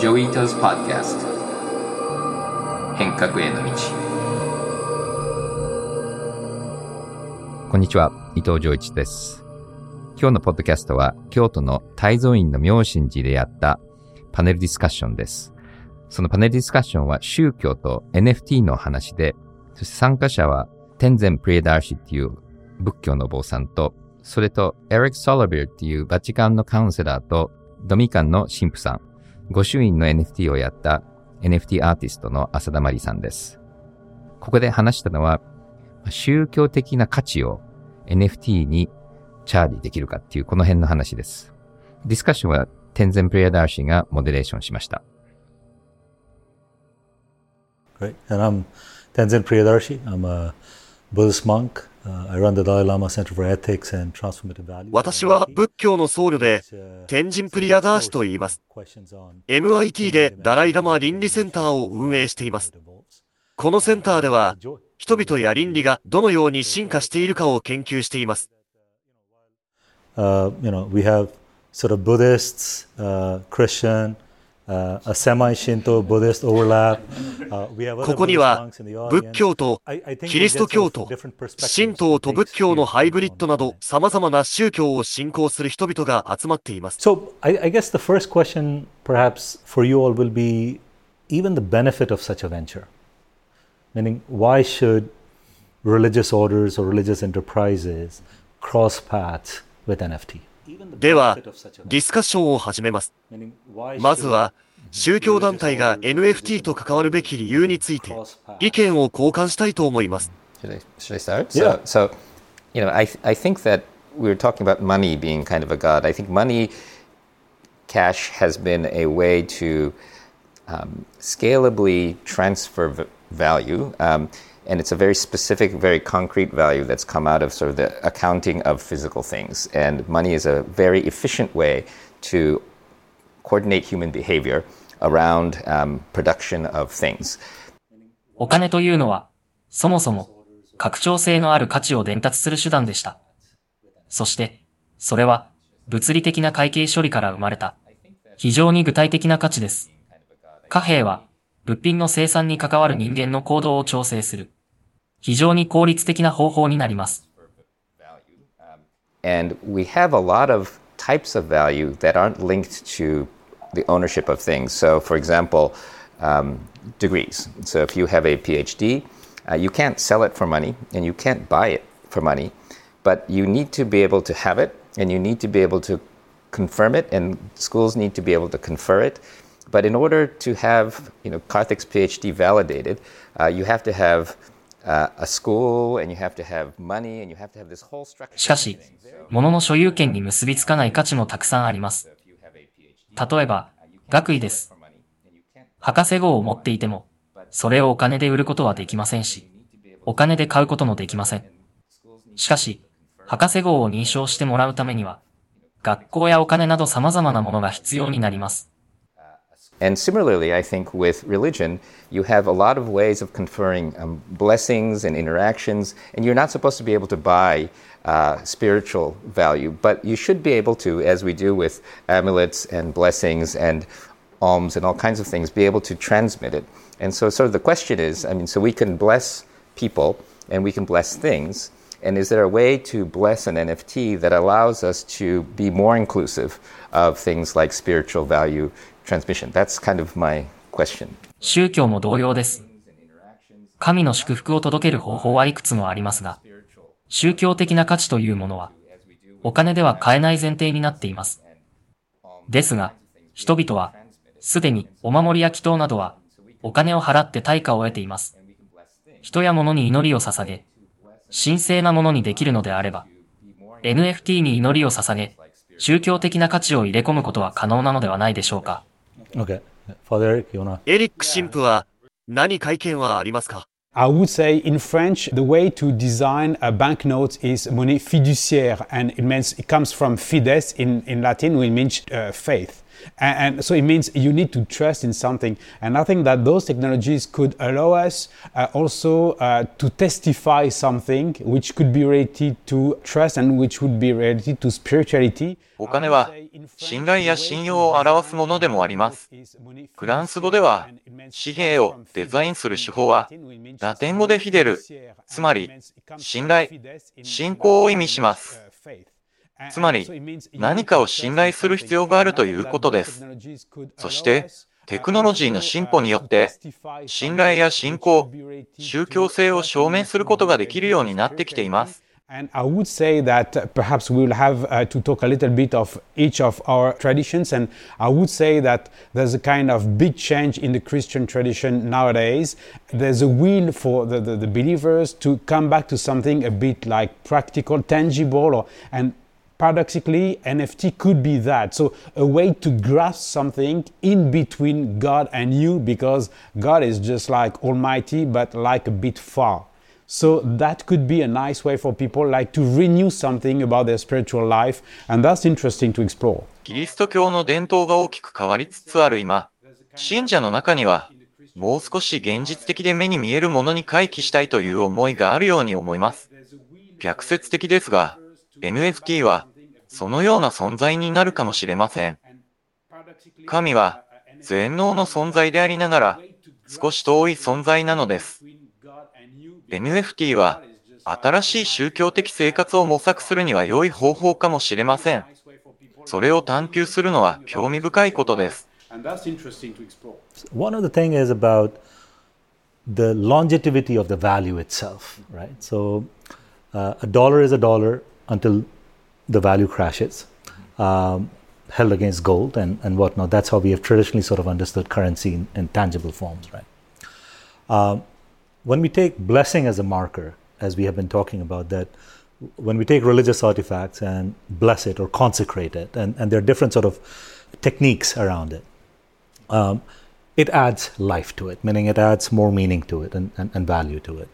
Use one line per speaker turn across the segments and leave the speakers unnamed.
Joi Ito's Podcast 変革への道。こんにちは。伊藤穰一です。今日のポッドキャストは京都の退蔵院の妙心寺でやったパネルディスカッションです。そのパネルディスカッションは宗教と NFT の話でそして参加者はテンジン・プリヤダルシっていう仏教の坊さんとそれとエリック・サロビルっていうバチカンのカウンセラーとドミカンの神父さん、御朱印の NFT をやった NFT アーティストの浅田まりさんです。ここで話したのは、宗教的な価値を NFT にチャージできるかっていうこの辺の話です。ディスカッションは天然プレイヤーダーシーがモデレーションしました。
Great. And I'm Tenzin Priyadarshi. I'm a Buddhist monk.
私は仏教の僧侶で、天神プリアダーシと言います。MIT でダライラマ倫理センターを運営しています。このセンターでは、人々や倫理がどのように進化しているかを研究しています。
Uh, you know, uh,
ここには仏教とキリスト教と神道と仏教のハイブリッドなど様々な宗教を信仰する人々が集まっています。
So I, I guess the first question perhaps for you all will be even the benefit of such a venture. Meaning why should religious orders or religious enterprises cross paths with NFT?
では、ディスカッションを始めます。まずは、宗教団体が NFT と関わるべき理由について、意見を交換したいと思います。
And it's a very specific, very concrete value that's come out of sort of the accounting of physical things. And money is a very efficient way to coordinate human behavior around um, production of things.
お金というのは、そもそも拡張性のある価値を伝達する手段でした。そして、それは物理的な会計処理から生まれた非常に具体的な価値です。貨幣は物品の生産に関わる人間の行動を調整する非常に効率的な方法になります。
And we have a lot of types of value that aren't linked to the ownership of things. So, for example, um, degrees. So, if you have a PhD, uh, you can't sell it for money and you can't buy it for money, but you need to be able to have it and you need to be able to confirm it, and schools need to be able to confer it. But in order to have, you know, Karthik's PhD validated, uh, you have to have
しかし、物の所有権に結びつかない価値もたくさんあります。例えば、学位です。博士号を持っていても、それをお金で売ることはできませんし、お金で買うこともできません。しかし、博士号を認証してもらうためには、学校やお金など様々なものが必要になります。
And similarly, I think with religion, you have a lot of ways of conferring um, blessings and interactions, and you're not supposed to be able to buy uh, spiritual value, but you should be able to, as we do with amulets and blessings and alms and all kinds of things, be able to transmit it. And so, sort of the question is I mean, so we can bless people and we can bless things. And is there a way to bless an NFT that allows us to be more inclusive of things like spiritual value transmission. That's kind of my question.
宗教も同様です。神の祝福を届ける方法はいくつもありますが、宗教的な価値というものは、お金では買えない前提になっています。ですが、人々は、すでにお守りや祈祷などは、お金を払って対価を得ています。人や物に祈りを捧げ、神聖なものにできるのであれば、NFT に祈りを捧げ、宗教的な価値を入れ込むことは可能なのではないでしょうか。
Okay. Father Eric, you wanna... エリック神父は何か意見はありますか
I would say in French, the way to design a banknote is monnaie fiduciaire, and it means it comes from fides in, in Latin, which means uh, faith. And, and, so it means you need to trust in something. And I think that those technologies could allow us uh, also uh, to testify something which could be related to trust and which would be related to spirituality.
お金は信頼や信用を表すものでもあります。フランス語では紙幣をデザインする手法はラテン語でフィデル、つまり信頼、信仰を意味します。 つまり何かを信頼する必要があるということです。そしてテクノロジーの進歩によって信頼や信仰、宗教性を証明することができるようになってきています。
And I would say that uh, perhaps we will have uh, to talk a little bit of each of our traditions. And I would say that there's a kind of big change in the Christian tradition nowadays. There's a will for the, the, the believers to come back to something a bit like practical, tangible, or, and paradoxically, NFT could be that. So, a way to grasp something in between God and you, because God is just like Almighty, but like a bit far. So that could be a nice way for people like to renew something about their spiritual life, and that's interesting to explore.
キリスト教の伝統が大きく変わりつつある今、信者の中には、もう少し現実的で目に見えるものに回帰したいという思いがあるように思います。逆説的ですが、NFT は そのような存在になるかもしれません。神は全能の存在でありながら少し遠い存在なのです。NFT は新しい宗教的生活を模索するには良い方法かもしれません。それを探求するのは興味深いことです。
One of the thing is about the longevity of the value itself, right? So uh, a dollar is a dollar until the value crashes, um, held against gold and, and whatnot. That's how we have traditionally sort of understood currency in, in tangible forms, right? Um, when we take blessing as a marker, as we have been talking about, that when we take religious artifacts and bless it or consecrate it, and, and there are different sort of techniques around it, um, it adds life to it, meaning it adds more meaning to it and, and, and value to it,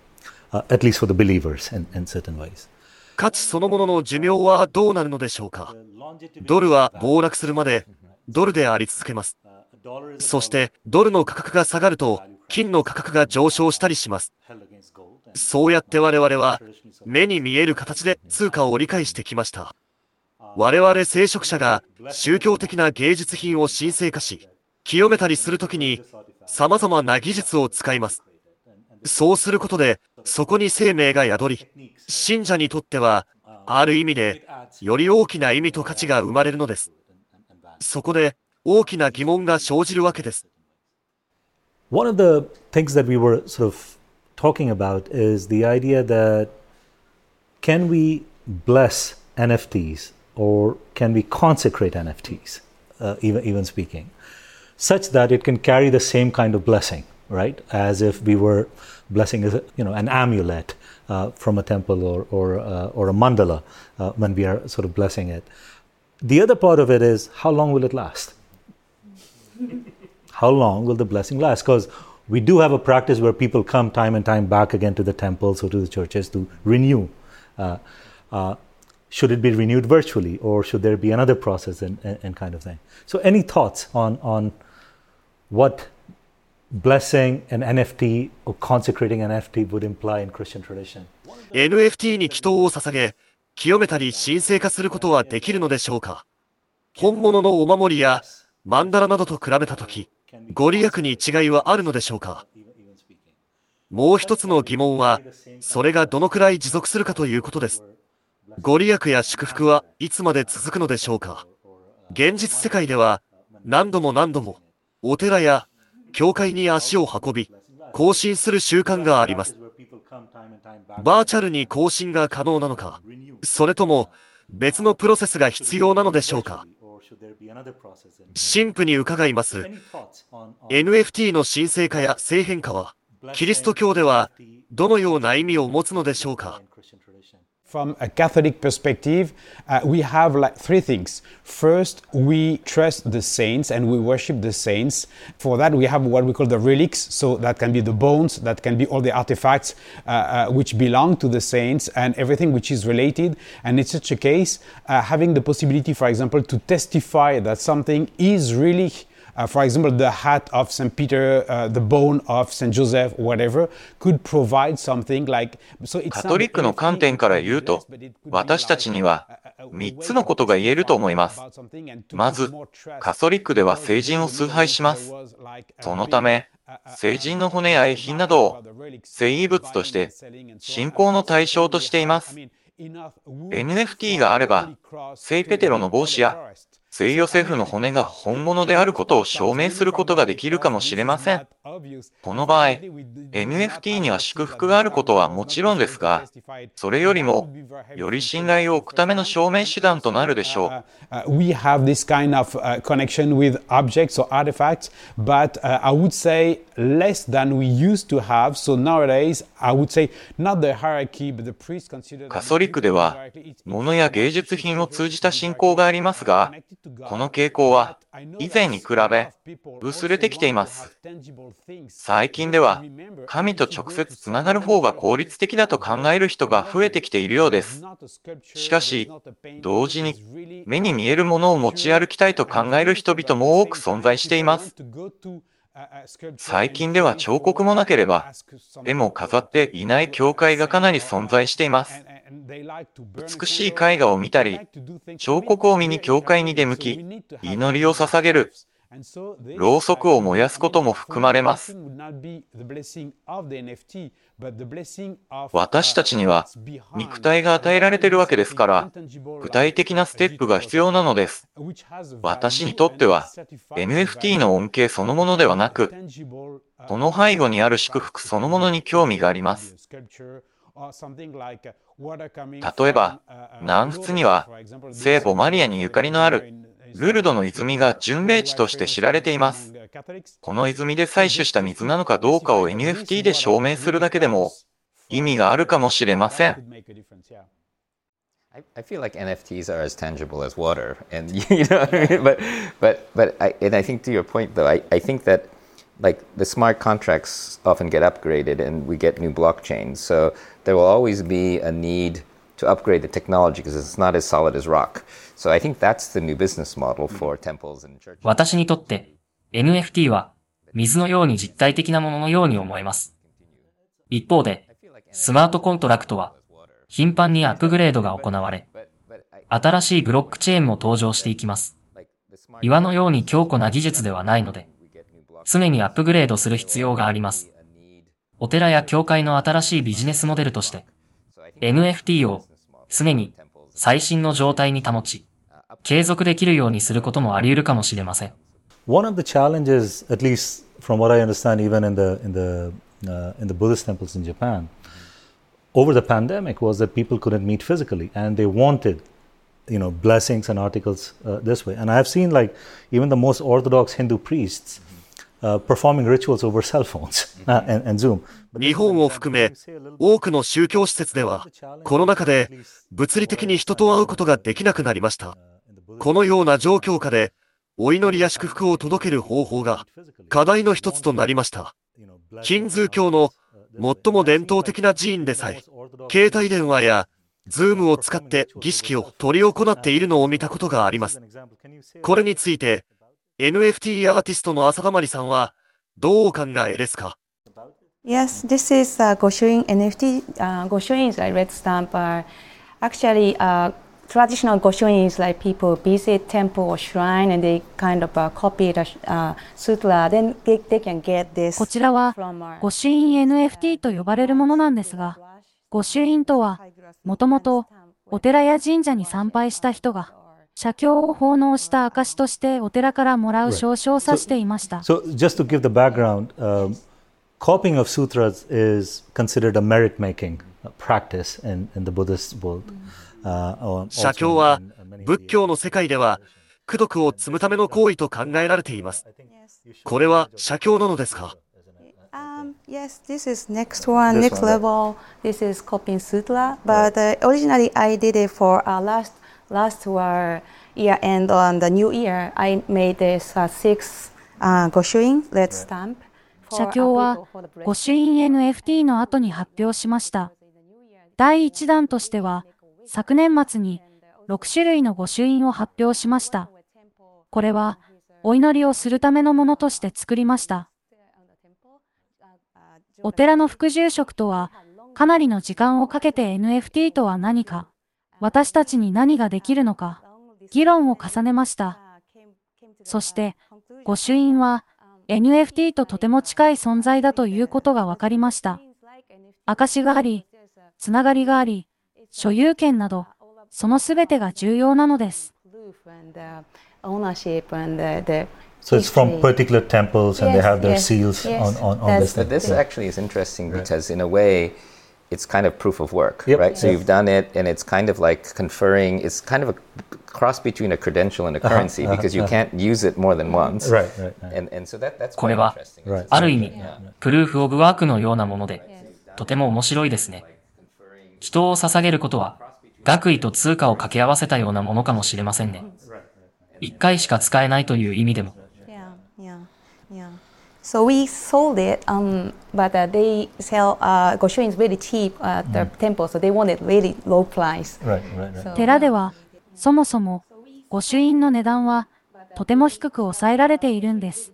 uh, at least for the believers in, in certain ways.
価値そのものの寿命はどうなるのでしょうか？ドルは暴落するまでドルであり続けます。そしてドルの価格が下がると金の価格が上昇したりします。そうやって我々は目に見える形で通貨を理解してきました。我々聖職者が宗教的な芸術品を神聖化し、清めたりするときに様々な技術を使います。そうすることでそこに生命が宿り、信者にとってはある意味でより大きな意味と価値が生まれるのです。そこで大きな疑問が生じるわけです。
One of the things that we were sort of talking about is the idea that can we bless NFTs or can we consecrate NFTs, uh, even, even speaking, such that it can carry the same kind of blessing, right? As if we were blessing a, you know, an amulet uh, from a temple or, or, uh, or a mandala uh, when we are sort of blessing it. The other part of it is how long will it last? how long will the blessing last? Because we do have a practice where people come time and time back again to the temples or to the churches to renew. Uh, uh, should it be renewed virtually, or should there be another process and, and, and kind of thing? So, any thoughts on on what blessing an NFT or consecrating an NFT would imply in Christian tradition?
NFT に祈祷を捧げ、清めたり神聖化することはできるのでしょうか？本物のお守りやマンダラなどと比べたとき、ご利益に違いはあるのでしょうか？もう一つの疑問は、それがどのくらい持続するかということです。ご利益や祝福はいつまで続くのでしょうか？現実世界では何度も何度もお寺や教会に足を運び、更新する習慣があります。バーチャルに更新が可能なのか、それとも別のプロセスが必要なのでしょうか神父に伺います。NFT の神聖化や性変化は、キリスト教ではどのような意味を持つのでしょうか
From a Catholic perspective, uh, we have like three things. First, we trust the saints and we worship the saints. For that, we have what we call the relics. So that can be the bones, that can be all the artifacts uh, uh, which belong to the saints and everything which is related. And in such a case, uh, having the possibility, for example, to testify that something is really uh, for example, the hat of St. Peter, uh, the bone of St. Joseph, whatever, could provide something like. So it's
カトリックの観点から言うと、私たちには3つのことが言えると思います。まず、カソリックでは聖人を崇拝します。そのため、聖人の骨や遺品などを聖遺物として信仰の対象としています。NFT があれば、聖ペテロの帽子や聖ヨセフの骨が本物であることを証明することができるかもしれません。この場合、NFT には祝福があることはもちろんですが、それよりも、より信頼を置くための証明手段となるでしょう。
Uh, we have this kind of uh, connection with objects or artifacts, but uh, I would say less than we used to have. So nowadays, I would say not the hierarchy, but the priest consider
カソリックでは、物や芸術品を通じた信仰がありますが、この傾向は以前に比べ薄れてきています。最近では神と直接つながる方が効率的だと考える人が増えてきているようです。しかし、同時に目に見えるものを持ち歩きたいと考える人々も多く存在しています。最近では彫刻もなければ、絵も飾っていない教会がかなり存在しています。美しい絵画を見たり、彫刻を見に教会に出向き、祈りを捧げる、ろうそくを燃やすことも含まれます。私たちには肉体が与えられているわけですから、具体的なステップが必要なのです。私にとっては NFT の恩恵そのものではなく、その背後にある祝福そのものに興味があります。例えば、南仏には聖母マリアにゆかりのあるルルドの泉が巡礼地として知られています。この泉で採取した水なのかどうかを NFT で証明するだけでも意味があるかもしれません。
I, feel like NFTs are as tangible as water, and you know, but but but I and I think to your point though, I, I think that like the smart contracts often get upgraded and we get new blockchains, so there will always be a need to upgrade the technology because it's not as solid as rock. So I think that's the new business model for temples and churches.
私にとって NFT は水のように実体的なもののように思えます。一方で、スマートコントラクトは頻繁にアップグレードが行われ、新しいブロックチェーンも登場していきます。岩のように強固な技術ではないので、常にアップグレードする必要があります。お寺や教会の新しいビジネスモデルとして、NFT を常に最新の状態に保ち、継続できるようにすることもあり得るかもしれません。
One of the challenges, at least from what I understand, even in the in the uh, in the Buddhist temples in Japan, over the pandemic, was that people couldn't meet physically, and they wanted, you know, blessings and articles uh, this way. And I've seen like even the most orthodox Hindu priests uh,
日本を含め、多くの宗教施設では、コロナ禍で物理的に人と会うことができなくなりました。このような状況下で、お祈りや祝福を届ける方法が課題の一つとなりました。ヒンズー教の最も伝統的な寺院でさえ、携帯電話やズームを使って儀式を執り行っているのを見たことがあります。これについて、NFT アーティストの浅田まりさんは、どうお考えですか
Yes, this is uh, Goshuin NFT. Uh, Goshuin is like red stamp. Uh, actually, uh, traditional Goshuin is like people visit temple or shrine and they kind of uh, copy the uh, sutra. Then they, they can get this.
こちらは印 NFT と呼ばれるものなんですが、御朱印とは、もともとお寺や神社に参拝した人が、写経を奉納した証としてお寺からもらう証書を指していました。
So, just to give the background, um, copying of sutras is considered a merit making practice in, in the Buddhist world. Uh, or
写経は仏教の世界では、功徳を積むための行為と考えられています。これは写経なのですか
Um, Yes, this is next one,
This
next level. This is Copin Sutra, but uh, originally I did it for uh, last last uh, year and on the new year I made this uh, six uh, Goshuin red stamp.
写経は御朱印 NFT の後に発表しました。第1弾としては、昨年末に6種類の御朱印を発表しました。これは、お祈りをするためのものとして作りました。お寺の副住職とは、かなりの時間をかけて NFT とは何か、私たちに何ができるのか、議論を重ねました。そして、御朱印は NFT ととても近い存在だということが分かりました。証があり、つながりがあり、所有権など、そのすべてが重要なのです。
uh,
So it's from particular temples and they have their
yes,
seals
yes,
on, on, on this.
This actually is interesting because, in a way, it's kind of proof of work,
Yep.
right? So
Yep.
you've done it, and it's kind of like conferring. It's kind of a cross between a credential and a currency because you can't use it more than once.
Right, right, right.
And and so that that's
これ
quite
は
interesting.
Right.
ある意味、プルーフオブワークのようなもので、とても面白いですね。人を捧げることは、学位と通貨を掛け合わせたようなものかもしれませんね。一回しか使えないという意味でも.
So we sold it, um, but uh, they sell uh, Goshuin is very cheap at the temple, so they wanted really low price.
Right, right, right.
So,
寺では、そもそも、御朱印の値段は、とても低く抑えられているんです。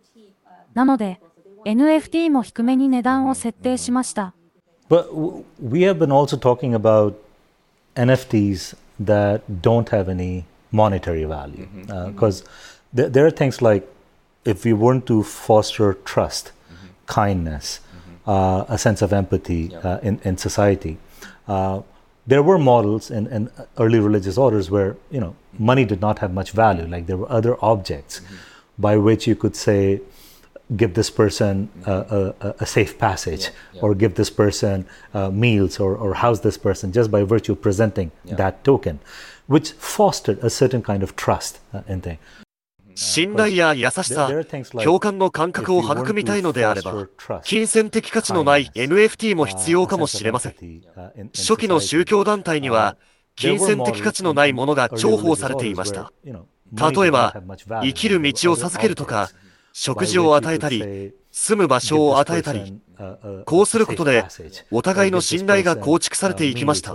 なので、NFT も低めに値段を設定しました。
But w- we have been also talking about NFTs that don't have any monetary value. Because there, there are things like if we weren't to foster trust, kindness, uh, a sense of empathy uh, in, in society, uh, there were models in, in early religious orders where you know money did not have much value. Like there were other objects by which you could say, give this person a, a, a safe passage or give this person uh, meals or, or house this person just by virtue of presenting that token which fostered a certain kind of trust uh, in thing
信頼や優しさ、共感の感覚を育みたいのであれば、金銭的価値のない NFT も必要かもしれません。初期の宗教団体には、金銭的価値のないものが重宝されていました。例えば、生きる道を授けるとか、食事を与えたり、住む場所を与えたり、こうすることで、お互いの信頼が構築されていきました。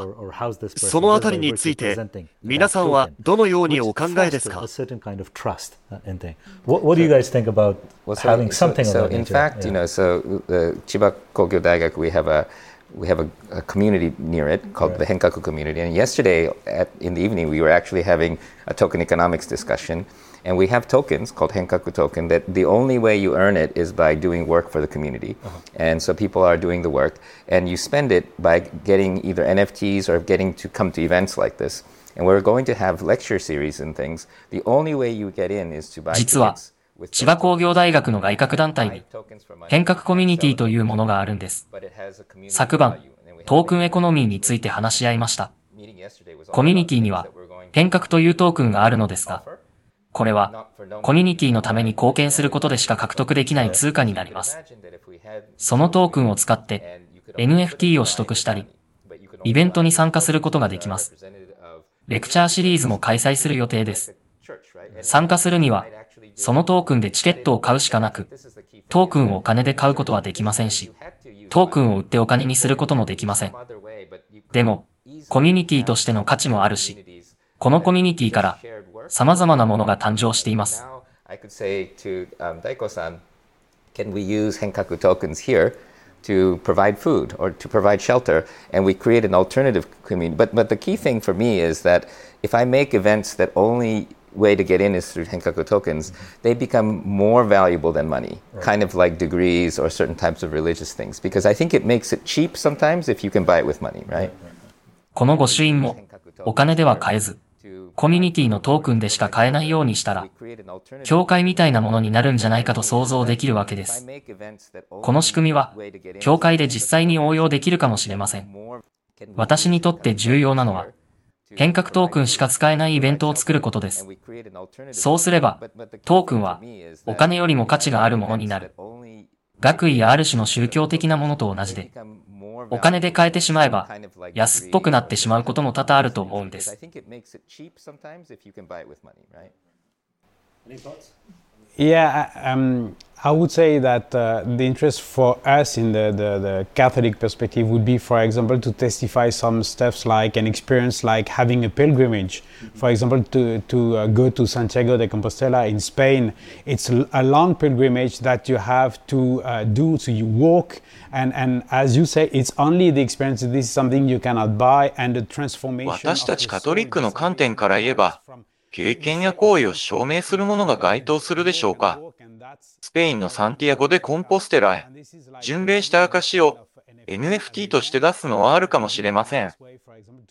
そのあたりについて、皆さんはどのようにお考えですか
uh, in. What, do you guys think about
so,
having
so-
something
so
of that
in
nature?
fact, you know, so uh, Chiba Kogyo Daigaku, we have a we have a, a community near it called the Henkaku community. And yesterday at, in the evening, we were actually having a token economics discussion. And we have tokens called Henkaku token that the only way you earn it is by doing work for the community. And so people are doing the work, and you spend it by getting either NFTs or getting to come to events like this. And we're going to have lecture series and things. The only way you get in is to buy
実は千葉工業大学の外郭団体に変革コミュニティというものがあるんです。昨晩トークンエコノミーについて話し合いました。コミュニティには変革というトークンがあるのですが、これはコミュニティのために貢献することでしか獲得できない通貨になります。そのトークンを使って NFT を取得したり、イベントに参加することができます。レクチャーシリーズも開催する予定です。参加するには、そのトークンでチケットを買うしかなく、トークンをお金で買うことはできませんし、トークンを売ってお金にすることもできません。でも、コミュニティとしての価値もあるし、このコミュニティから様々なものが誕生しています。
Now I could say to um, Daiko-san, can we use Henkaku tokens here to provide food or to provide shelter? And we create an alternative community. But, but the key thing for me is that if I make events that only way to get in is through Henkaku tokens, they become more valuable than money, kind of like degrees or certain types of religious things. Because I think it makes it cheap sometimes if you can buy it with money, right?
この御朱印もお金では買えず、コミュニティのトークンでしか買えないようにしたら、教会みたいなものになるんじゃないかと想像できるわけです。この仕組みは教会で実際に応用できるかもしれません。私にとって重要なのは、変革トークンしか使えないイベントを作ることです。そうすればトークンはお金よりも価値があるものになる。学位やある種の宗教的なものと同じで、お金で買えてしまえば、安っぽくなってしまうことも多々あると思うんです。
Yeah, I- um, I would say that uh, the interest for us in the, the, the Catholic perspective would be, for example, to testify some stuffs like an experience like having a pilgrimage. For example, to, to uh, go to Santiago de Compostela in Spain, it's l- a long pilgrimage that you have to uh, do. So you walk, and, and as you say, it's only the experience. This is something you cannot buy, and the transformation.
私
of
た
the
ちカ
soul
トリックの
is
観点から言えば、 経験や行為を証明するものが該当するでしょうか。スペインのサンティアゴでコンポステラへ、巡礼した証を NFT として出すのはあるかもしれません。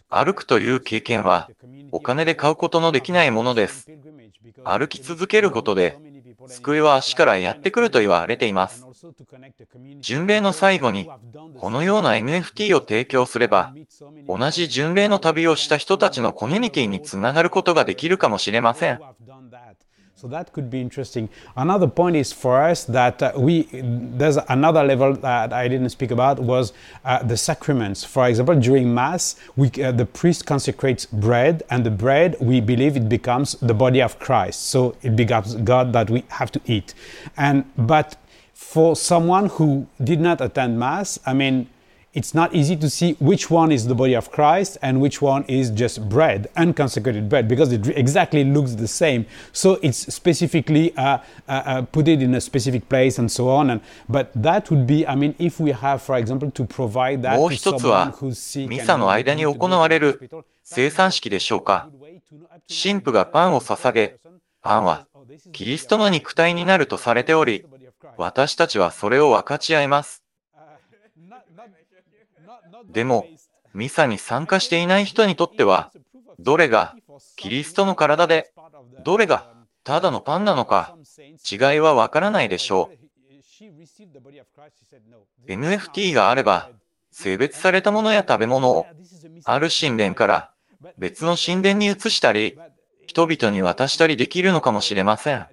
歩くという経験は、お金で買うことのできないものです。歩き続けることで、救いは足からやってくると言われています。巡礼の最後に、このような NFT を提供すれば、同じ巡礼の旅をした人たちのコミュニティにつながることができるかもしれません。
So that could be interesting. Another point is for us that uh, we there's another level that I didn't speak about was uh, the sacraments. For example, during Mass, we, uh, the priest consecrates bread, and the bread we believe it becomes the body of Christ. So it becomes God that we have to eat. And but for someone who did not attend Mass, I mean, it's not easy to see which one is the body of Christ and which one is just bread, unconsecrated bread, because it exactly looks the same. So it's specifically uh, uh, uh, put it in a specific place and so on. And but that would be, I mean, if we have, for example, to provide that
もう一つはミサの間に行われる生産式でしょうか。神父がパンを捧げ、パンはキリストの肉体になるとされており、私たちはそれを分かち合います。でも、ミサに参加していない人にとっては、どれがキリストの体で、どれがただのパンなのか、違いはわからないでしょう。NFT があれば、性別されたものや食べ物を、ある神殿から別の神殿に移したり、人々に渡したりできるのかもしれません。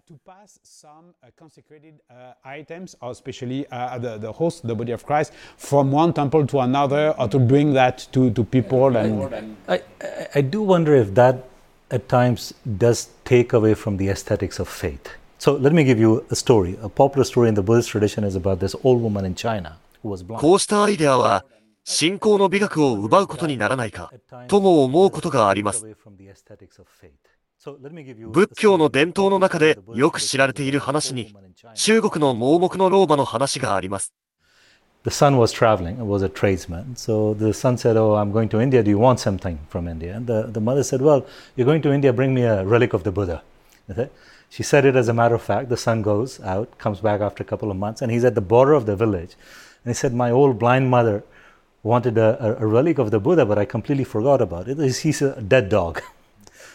consecrated uh, items, or especially uh, the, the host, the body of Christ, from one temple to another, or to bring that to, to people. And
I, I, I do wonder if that at times does take away from the aesthetics of faith. So let me give you a story. A popular story in the Buddhist tradition is about this old woman in China who was blind.
こうしたアイデアは、信仰の美学を奪うことにならないか、とも思うことがあります。 仏教の伝統の中でよく知られている話に.中国の盲目の老婆の話があります。
the son was traveling, was a tradesman. So the son said, Oh, I'm going to India. Do you want something from India? And the, the mother said, Well, you're going to India, bring me a relic of the Buddha. She said it as a matter of fact. The son goes out, comes back after a couple of months, and he's at the border of the village. And he said, My old blind mother wanted a, a, a relic of the Buddha, but I completely forgot about it. He's a dead dog.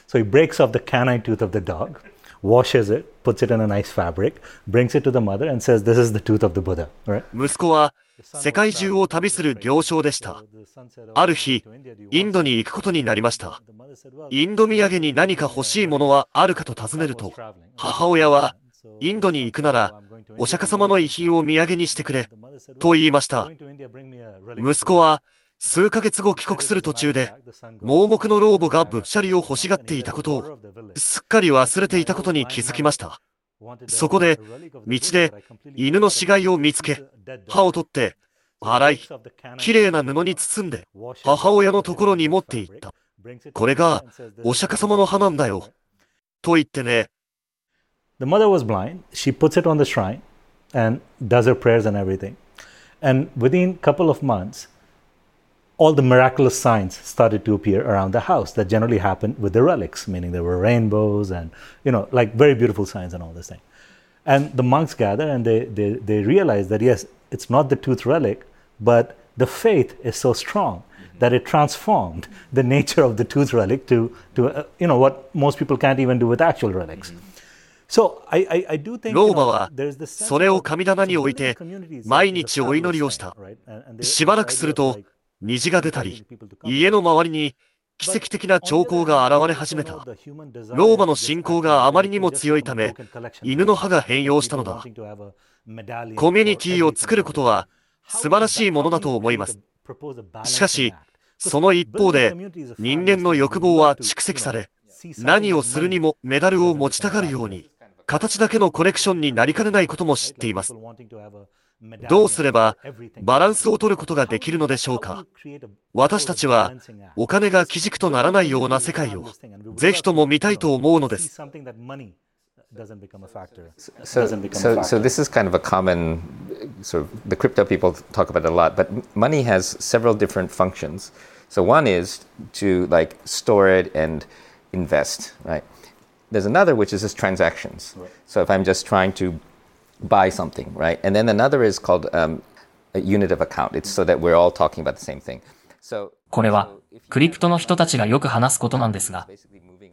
So he breaks off the canine tooth of the dog, washes it, puts it in a nice fabric, brings it to the mother, and says, This is the tooth of the Buddha. Right?
息子は世界中を旅する行商でした。ある日、インドに行くことになりました。インド土産に何か欲しいものはあるかと尋ねると、母親は、インドに行くなら、お釈迦様の遺品を土産にしてくれ、と言いました。息子は、数ヶ月後帰国する途中で、盲目の老母がぶっしゃりを欲しがっていたことを、すっかり忘れていたことに気づきました。そこで、道で犬の死骸を見つけ、歯を取って、洗い、きれいな布に包んで、母親のところに持って行った。これが、お釈迦様の歯なんだよ。と言ってね、
The mother was blind. She puts it on the shrine and does her prayers and everything. And within a couple of months, all the miraculous signs started to appear around the house that generally happened with the relics, meaning there were rainbows and, you know, like very beautiful signs and all this thing. And the monks gather and they, they, they realize that, yes, it's not the tooth relic, but the faith is so strong that it transformed the nature of the tooth relic to, to uh, you know, what most people can't even do with actual relics. So I, I, I do think
老
you
婆
know,
は
there's this sense
それを
of-
神棚に置い
so
て
within the communities,
毎
there's
日
a
お祈りを
fabulous
した
sign, right? And- and they-
しばらくすると
like
虹が出たり、家の周りに奇跡的な兆候が現れ始めた。ローマの信仰があまりにも強いため、犬の歯が変容したのだ。コミュニティを作ることは素晴らしいものだと思います。しかし、その一方で、人間の欲望は蓄積され、何をするにもメダルを持ちたがるように、形だけのコレクションになりかねないことも知っています。どうすればバランスを取ることができるのでしょうか私たちはお金が基軸とならないような世界をぜひとも見たいと思うのです。
doesn't become a factor. So, so, so this is kind of a common sort of the crypto people talk about it a lot, but money has several different functions. So one is to like store it and invest, right? There's another which is just transactions. Right. So if I'm just trying to buy something, right? And then another is called um, a unit of account. It's so that we're all talking about the same thing.
So これはクリプトの人たちがよく話すことなんですが、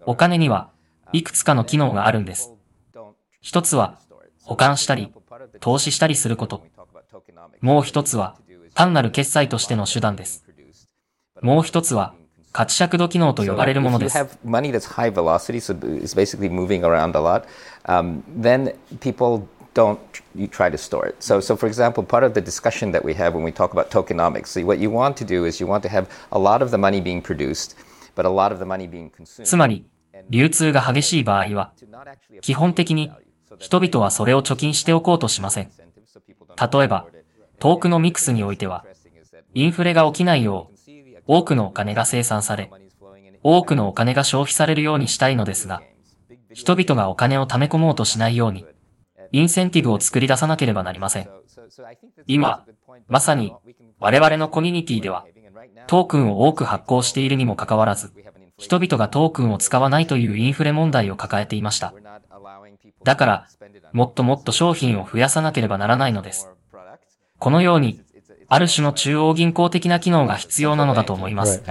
お金にはいくつかの機能があるんです。一つは保管したり、投資したりすること。もう一つは単なる決済としての手段です。もう一つは価値尺度機能と呼ばれるものです。
Don't you try to store it. So, so for example, part of the discussion that we have when we talk about tokenomics, see, what you want to do is you want to have a lot of the money being produced, but a lot of the money being consumed.
つまり、流通が激しい場合は、基本的に人々はそれを貯金しておこうとしません。例えば、トークのミックスにおいては、インフレが起きないよう、多くのお金が生産され、多くのお金が消費されるようにしたいのですが、人々がお金を貯め込もうとしないように、インセンティブを作り出さなければなりません。今、まさに我々のコミュニティでは、トークンを多く発行しているにもかかわらず、人々がトークンを使わないというインフレ問題を抱えていました。だから、もっともっと商品を増やさなければならないのです。このように、ある種の中央銀行的な機能が必要なのだと思います。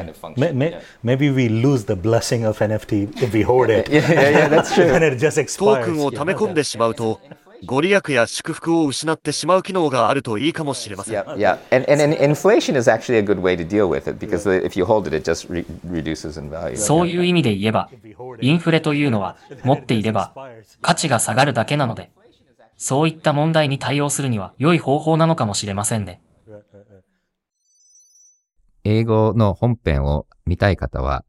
Maybe we lose the blessing of NFT if we hoard it. ト
ークンを溜め込んでしまうと、ご利益や祝福を失ってしまう機能があるといいかもしれません。Yeah,
yeah. And, and, and inflation is actually a good way to deal with it because if you hold it, it just re reduces in value.
そういう意味で言えば、インフレというのは持っていれば価値が下がるだけなので、そういった問題に対応するには良い方法なのかもしれませんね。
英語の本編を見たい方は、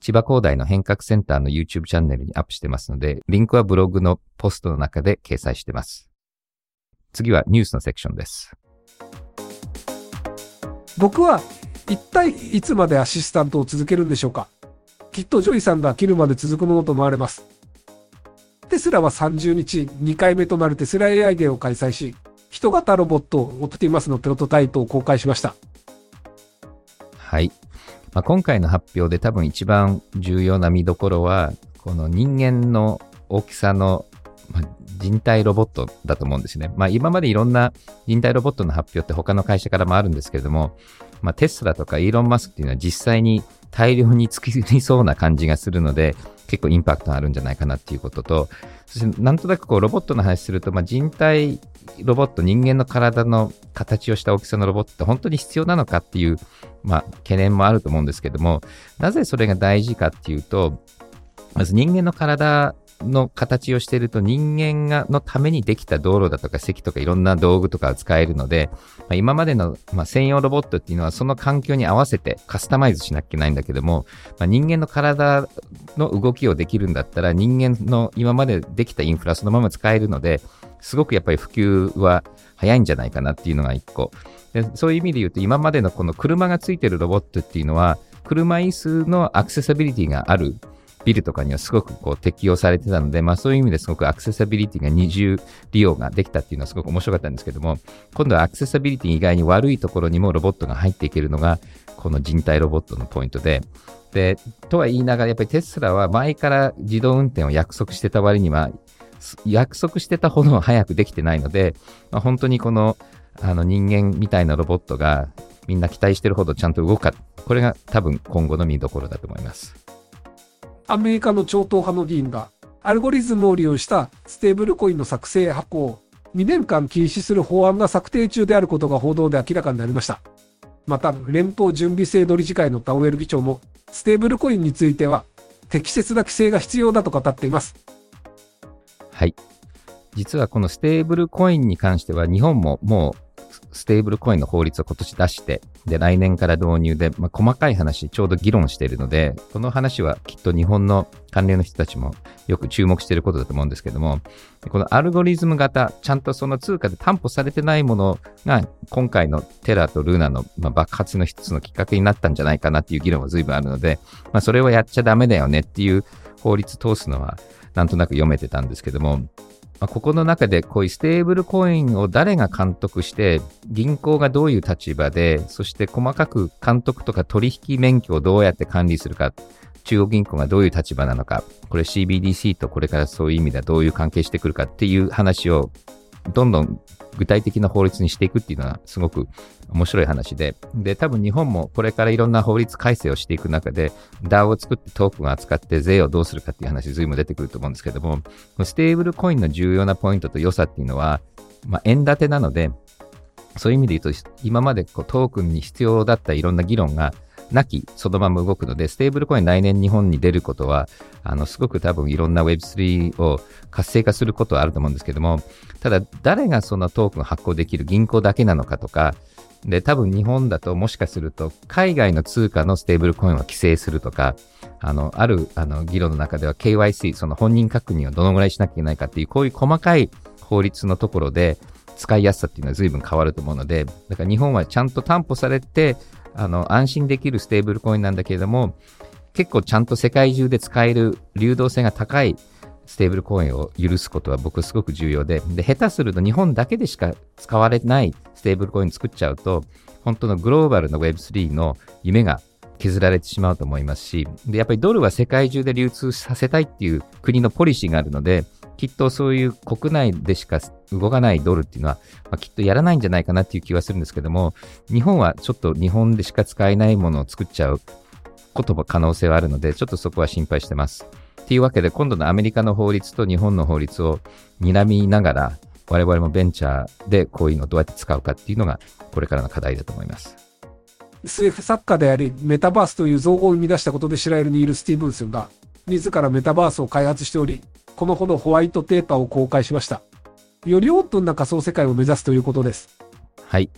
千葉工大の変革センターの YouTube チャンネルにアップしてますので、リンクはブログのポストの中で掲載してます。次はニュースのセクションです。
僕は一体いつまでアシスタントを続けるんでしょうか？きっとジョイさんが切るまで続くものと思われます。テスラは30日2回目となるテスラ AI デーを開催し、人型ロボットオプティマスのプロトタイプを公開しました。
はい。まあ、今回の発表で多分一番重要な見どころは、この人間の大きさの、ま、人体ロボットだと思うんですね。まあ、今までいろんな人体ロボットの発表って他の会社からもあるんですけれども、まあ、テスラとかイーロン・マスクっていうのは実際に大量に作りそうな感じがするので、結構インパクトあるんじゃないかなっていうことと、そしてなんとなくこうロボットの話すると、まあ、人体ロボット、人間の体の形をした大きさのロボットって本当に必要なのかっていう、まあ、懸念もあると思うんですけども、なぜそれが大事かっていうと、まず人間の体の形をしていると人間がのためにできた道路だとか席とかいろんな道具とかを使えるので、まあ、今までの、まあ、専用ロボットっていうのはその環境に合わせてカスタマイズしなきゃいけないんだけども、まあ、人間の体の動きをできるんだったら人間の今までできたインフラそのまま使えるので、すごくやっぱり普及は早いんじゃないかなっていうのが一個。でそういう意味で言うと今までのこの車がついてるロボットっていうのは車椅子のアクセサビリティがあるビルとかにはすごくこう適用されてたので、まあそういう意味ですごくアクセサビリティが二重利用ができたっていうのはすごく面白かったんですけども、今度はアクセサビリティ以外に悪いところにもロボットが入っていけるのが、この人体ロボットのポイントで、で、とは言いながらやっぱりテスラは前から自動運転を約束してた割には、約束してたほど早くできてないので、まあ、本当にこのあの人間みたいなロボットがみんな期待してるほどちゃんと動くか、これが多分今後の見どころだと思います。
アメリカの超党派の議員が、アルゴリズムを利用したステーブルコインの作成発行を2年間禁止する法案が策定中であることが報道で明らかになりました。また、連邦準備制度理事会のパウエル議長も、ステーブルコインについては適切な規制が必要だと語っています。
はい。実はこのステーブルコインに関しては日本ももうステーブルコインの法律を今年出して、で、来年から導入で、まあ、細かい話、ちょうど議論しているので、この話はきっと日本の関連の人たちもよく注目していることだと思うんですけども、このアルゴリズム型、ちゃんとその通貨で担保されてないものが、今回のテラとルーナの、まあ、爆発の一つのきっかけになったんじゃないかなっていう議論は随分あるので、まあ、それをやっちゃダメだよねっていう法律通すのは、なんとなく読めてたんですけども、まあ、ここの中でこういうステーブルコインを誰が監督して、銀行がどういう立場で、そして細かく監督とか取引免許をどうやって管理するか、中央銀行がどういう立場なのか、これ CBDC とこれからそういう意味ではどういう関係してくるかっていう話をどんどん具体的な法律にしていくっていうのはすごく面白い話で、で、多分日本もこれからいろんな法律改正をしていく中で、DAO を作ってトークンを扱って税をどうするかっていう話随分出てくると思うんですけども、ステーブルコインの重要なポイントと良さっていうのは、まあ、円建てなので、そういう意味で言うと、今までこうトークンに必要だったいろんな議論が、なきそのまま動くので、ステーブルコイン来年日本に出ることは、あの、すごく多分いろんな Web3 を活性化することはあると思うんですけども、ただ誰がそのトークン発行できる銀行だけなのかとか、で、多分日本だともしかすると、海外の通貨のステーブルコインを規制するとか、あの、ある、あの、議論の中では KYC、その本人確認をどのぐらいしなきゃいけないかっていう、こういう細かい法律のところで、使いやすさっていうのは随分変わると思うので、だから日本はちゃんと担保されて、あの、安心できるステーブルコインなんだけれども、結構ちゃんと世界中で使える流動性が高いステーブルコインを許すことは僕すごく重要で、で、下手すると日本だけでしか使われないステーブルコイン作っちゃうと、本当のグローバルの Web3 の夢が削られてしまうと思いますし、で、やっぱりドルは世界中で流通させたいっていう国のポリシーがあるので、きっとそういう国内でしか動かないドルっていうのは、まあ、きっとやらないんじゃないかなっていう気はするんですけども、日本はちょっと日本でしか使えないものを作っちゃうことも可能性はあるので、ちょっとそこは心配してます。っていうわけで、今度のアメリカの法律と日本の法律を睨みながら、我々もベンチャーでこういうのをどうやって使うかっていうのが、これからの課題だと思います。
SF 作家であり、メタバースという造語を生み出したことで知られるニール・スティーブンスが、自らメタバースを開発しており、このほどホワイトペーパーを公開しました。よりオープンな仮想世界を目指すということです。
はい。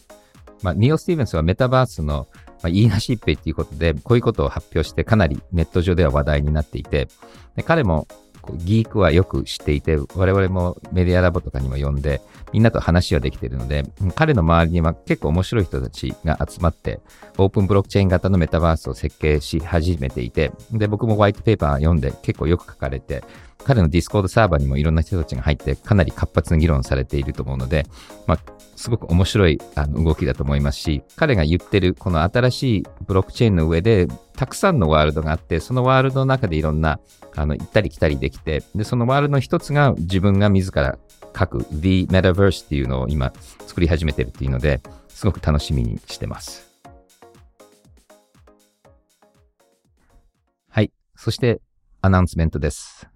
まあ、ニオ・スティーブンスはメタバースの、まあ、言いなしっぺっていうことで、こういうことを発表してかなりネット上では話題になっていて、で彼もギークはよく知っていて、我々もメディアラボとかにも呼んで、みんなと話はできているので、彼の周りには結構面白い人たちが集まって、オープンブロックチェーン型のメタバースを設計し始めていて、で、僕もホワイトペーパー読んで結構よく書かれて、彼のディスコードサーバーにもいろんな人たちが入ってかなり活発な議論されていると思うので、まあ、すごく面白いあの動きだと思いますし、彼が言ってるこの新しいブロックチェーンの上でたくさんのワールドがあって、そのワールドの中でいろんなあの行ったり来たりできて、で、そのワールドの一つが自分が自ら書く The Metaverse っていうのを今作り始めてるっていうので、すごく楽しみにしてます。はい。そしてアナウンスメントです。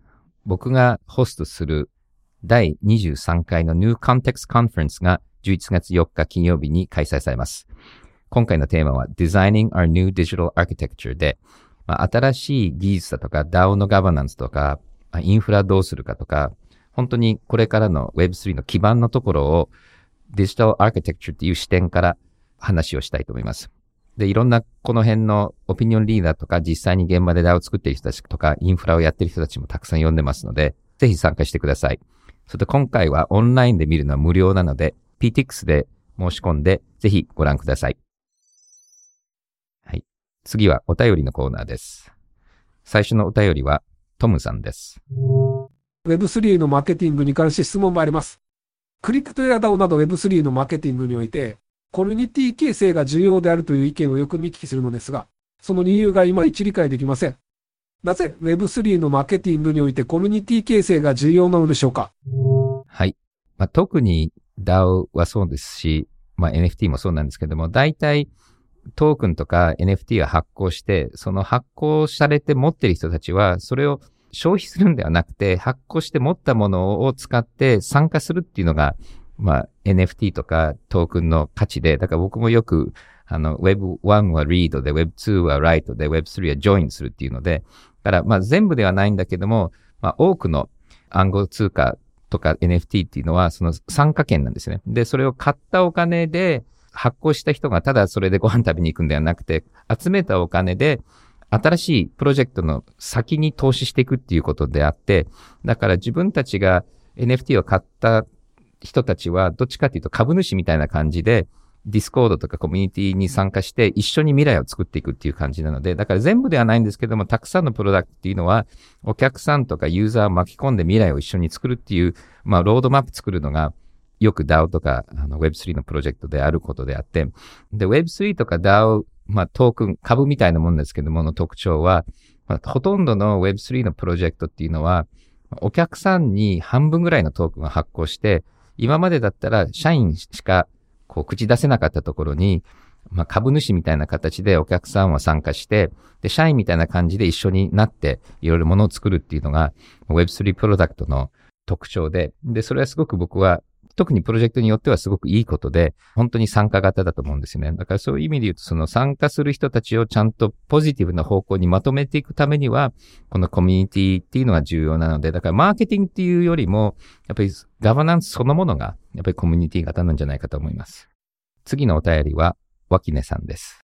僕がホストする第23回の New Context Conference が11月4日金曜日に開催されます。今回のテーマは Designing Our New Digital Architecture で、まあ、新しい技術だとか DAO のガバナンスとか、インフラどうするかとか、本当にこれからの Web3 の基盤のところをデジタルアーキテクチャっていう視点から話をしたいと思います。で、いろんなこの辺のオピニオンリーダーとか、実際に現場で DAO を作っている人たちとか、インフラをやっている人たちもたくさん呼んでますので、ぜひ参加してください。それと今回はオンラインで見るのは無料なので、PTX で申し込んで、ぜひご覧ください。はい。次はお便りのコーナーです。最初のお便りは、トムさんです。
Web3 のマーケティングに関して質問もあります。クリプトや DAO など Web3 のマーケティングにおいて、コミュニティ形成が重要であるという意見をよく見聞きするのですが、その理由がいまいち理解できません。なぜ Web3 のマーケティングにおいてコミュニティ形成が重要なのでしょうか？
はい。まあ、特に DAO はそうですし、まあ、NFT もそうなんですけども、大体トークンとか NFT は発行して、その発行されて持ってる人たちは、それを消費するんではなくて、発行して持ったものを使って参加するっていうのがまあ、NFT とかトークンの価値で、だから僕もよく、あの、Web1 は read で、Web2 は write で、Web3 は join するっていうので、だから、まあ全部ではないんだけども、まあ多くの暗号通貨とか NFT っていうのは、その参加権なんですね。で、それを買ったお金で、発行した人がただそれでご飯食べに行くんではなくて、集めたお金で、新しいプロジェクトの先に投資していくっていうことであって、だから自分たちが NFT を買った人たちは、どっちかっていうと株主みたいな感じで、ディスコードとかコミュニティに参加して一緒に未来を作っていくっていう感じなので、だから全部ではないんですけども、たくさんのプロダクトっていうのは、お客さんとかユーザーを巻き込んで未来を一緒に作るっていう、まあ、ロードマップ作るのが、よく DAO とかあの Web3 のプロジェクトであることであって、で、Web3 とか DAO まあ、トークン、株みたいなもんですけどもの特徴は、まあ、ほとんどの Web3 のプロジェクトっていうのは、お客さんに半分ぐらいのトークンを発行して、今までだったら社員しかこう口出せなかったところに、まあ、株主みたいな形でお客さんは参加して、で、社員みたいな感じで一緒になって、いろいろものを作るっていうのが Web3 プロダクトの特徴で、で、それはすごく僕は特にプロジェクトによってはすごくいいことで、本当に参加型だと思うんですよね。だからそういう意味で言うと、その参加する人たちをちゃんとポジティブな方向にまとめていくためには、このコミュニティっていうのが重要なので、だからマーケティングっていうよりも、やっぱりガバナンスそのものが、やっぱりコミュニティ型なんじゃないかと思います。次のお便りは、脇根さんです。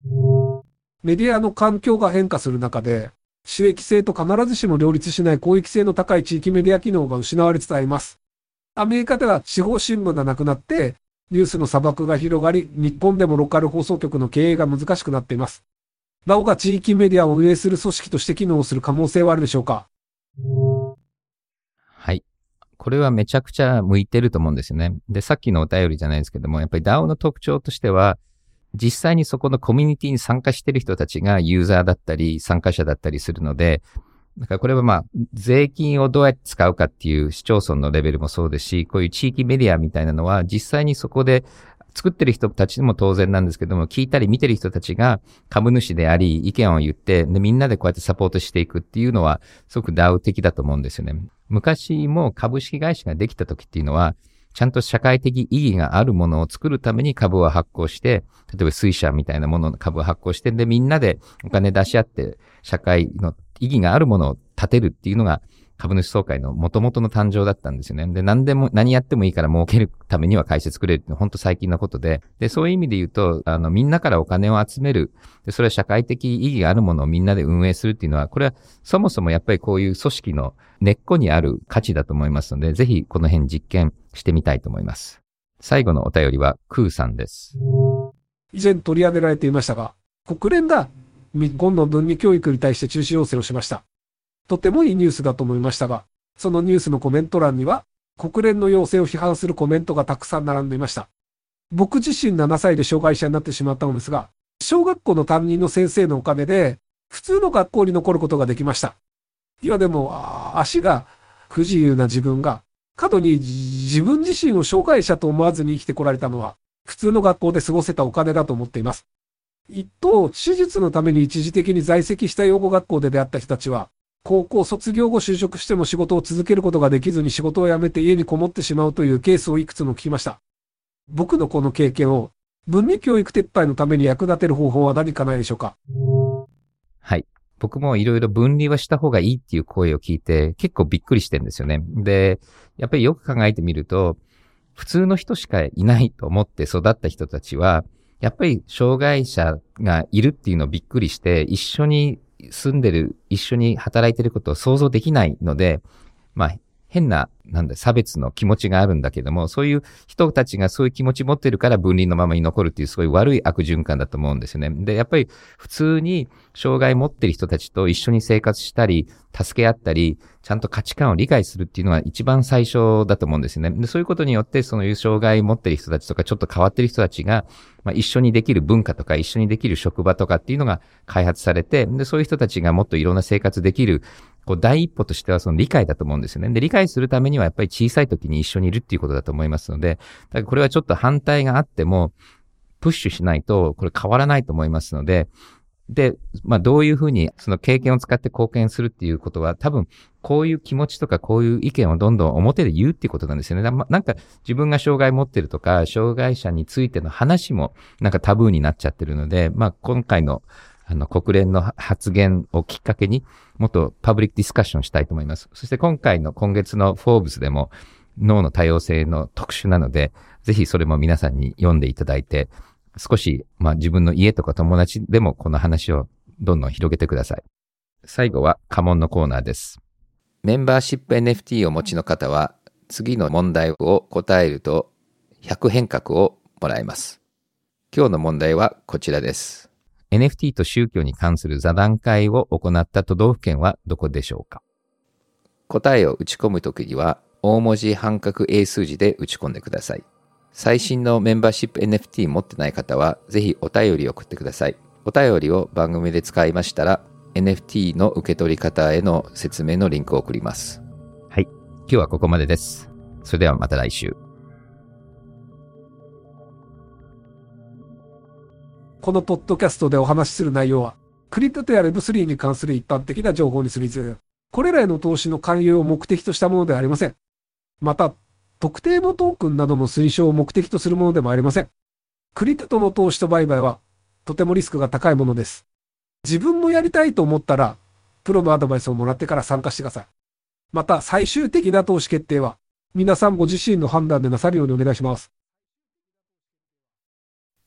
メディアの環境が変化する中で、収益性と必ずしも両立しない公益性の高い地域メディア機能が失われつつあります。アメリカでは地方新聞がなくなって、ニュースの砂漠が広がり、日本でもローカル放送局の経営が難しくなっています。なおか地域メディアを運営する組織として機能する可能性はあるでしょうか？
はい。これはめちゃくちゃ向いてると思うんですよね。で、さっきのお便りじゃないですけども、やっぱり DAO の特徴としては、実際にそこのコミュニティに参加している人たちがユーザーだったり参加者だったりするので、だからこれはまあ、税金をどうやって使うかっていう市町村のレベルもそうですし、こういう地域メディアみたいなのは実際にそこで作ってる人たちも当然なんですけども、聞いたり見てる人たちが株主であり、意見を言って、で、みんなでこうやってサポートしていくっていうのは、すごく DAO 的だと思うんですよね。昔も株式会社ができた時っていうのは、ちゃんと社会的意義があるものを作るために株を発行して、例えば水車みたいなものの株を発行して、で、みんなでお金出し合って、社会の意義があるものを立てるっていうのが株主総会の元々の誕生だったんですよね。で、何でも、何やってもいいから儲けるためには会社作れるって本当最近のことで、で、そういう意味で言うと、あの、みんなからお金を集める。で、それは社会的意義があるものをみんなで運営するっていうのは、これはそもそもやっぱりこういう組織の根っこにある価値だと思いますので、ぜひこの辺実験してみたいと思います。最後のお便りは、クーさんです。
以前取り上げられていましたが、国連が今度分離教育に対して中止要請をしました。とてもいいニュースだと思いましたが、そのニュースのコメント欄には、国連の要請を批判するコメントがたくさん並んでいました。僕自身7歳で障害者になってしまったのですが、小学校の担任の先生のおかげで、普通の学校に残ることができました。いやでも、足が不自由な自分が、過度に自分自身を障害者と思わずに生きてこられたのは、普通の学校で過ごせたお金だと思っています。一方、手術のために一時的に在籍した養護学校で出会った人たちは、高校卒業後就職しても仕事を続けることができずに仕事を辞めて家にこもってしまうというケースをいくつも聞きました。僕のこの経験を分離教育撤廃のために役立てる方法は何かないでしょうか？
はい。僕もいろいろ分離はした方がいいっていう声を聞いて結構びっくりしてるんですよね。で、やっぱりよく考えてみると、普通の人しかいないと思って育った人たちは、やっぱり障害者がいるっていうのをびっくりして、一緒に住んでる、一緒に働いてることを想像できないので、まあ、変な、なんだ、差別の気持ちがあるんだけども、そういう人たちがそういう気持ち持ってるから分離のままに残るっていうすごい悪い悪循環だと思うんですよね。で、やっぱり普通に障害持ってる人たちと一緒に生活したり、助け合ったり、ちゃんと価値観を理解するっていうのが一番最初だと思うんですよね。で、そういうことによって、その障害持ってる人たちとか、ちょっと変わってる人たちが、まあ、一緒にできる文化とか、一緒にできる職場とかっていうのが開発されて、で、そういう人たちがもっといろんな生活できるこう第一歩としてはその理解だと思うんですよね。で、理解するためにはやっぱり小さい時に一緒にいるっていうことだと思いますので、だからこれはちょっと反対があっても、プッシュしないとこれ変わらないと思いますので、で、まあどういうふうにその経験を使って貢献するっていうことは多分こういう気持ちとかこういう意見をどんどん表で言うっていうことなんですよね。なんか自分が障害持ってるとか、障害者についての話もなんかタブーになっちゃってるので、まあ今回のあの国連の発言をきっかけにもっとパブリックディスカッションしたいと思います。そして今回の今月のフォーブスでも脳の多様性の特集なので、ぜひそれも皆さんに読んでいただいて、少し、まあ自分の家とか友達でもこの話をどんどん広げてください。最後は家紋のコーナーです。メンバーシップ NFT をお持ちの方は、次の問題を答えると100変革をもらえます。今日の問題はこちらです。NFT と宗教に関する座談会を行った都道府県はどこでしょうか？答えを打ち込むときには、大文字半角英数字で打ち込んでください。最新のメンバーシップ NFT 持ってない方は、ぜひお便りを送ってください。お便りを番組で使いましたら、NFT の受け取り方への説明のリンクを送ります。はい。今日はここまでです。それではまた来週。
このポッドキャストでお話しする内容は、クリプトや Web3 に関する一般的な情報にするにつれこれらへの投資の勧誘を目的としたものではありません。また、特定のトークンなどの推奨を目的とするものでもありません。クリプトの投資と売買は、とてもリスクが高いものです。自分もやりたいと思ったら、プロのアドバイスをもらってから参加してください。また、最終的な投資決定は、皆さんご自身の判断でなさるようにお願いします。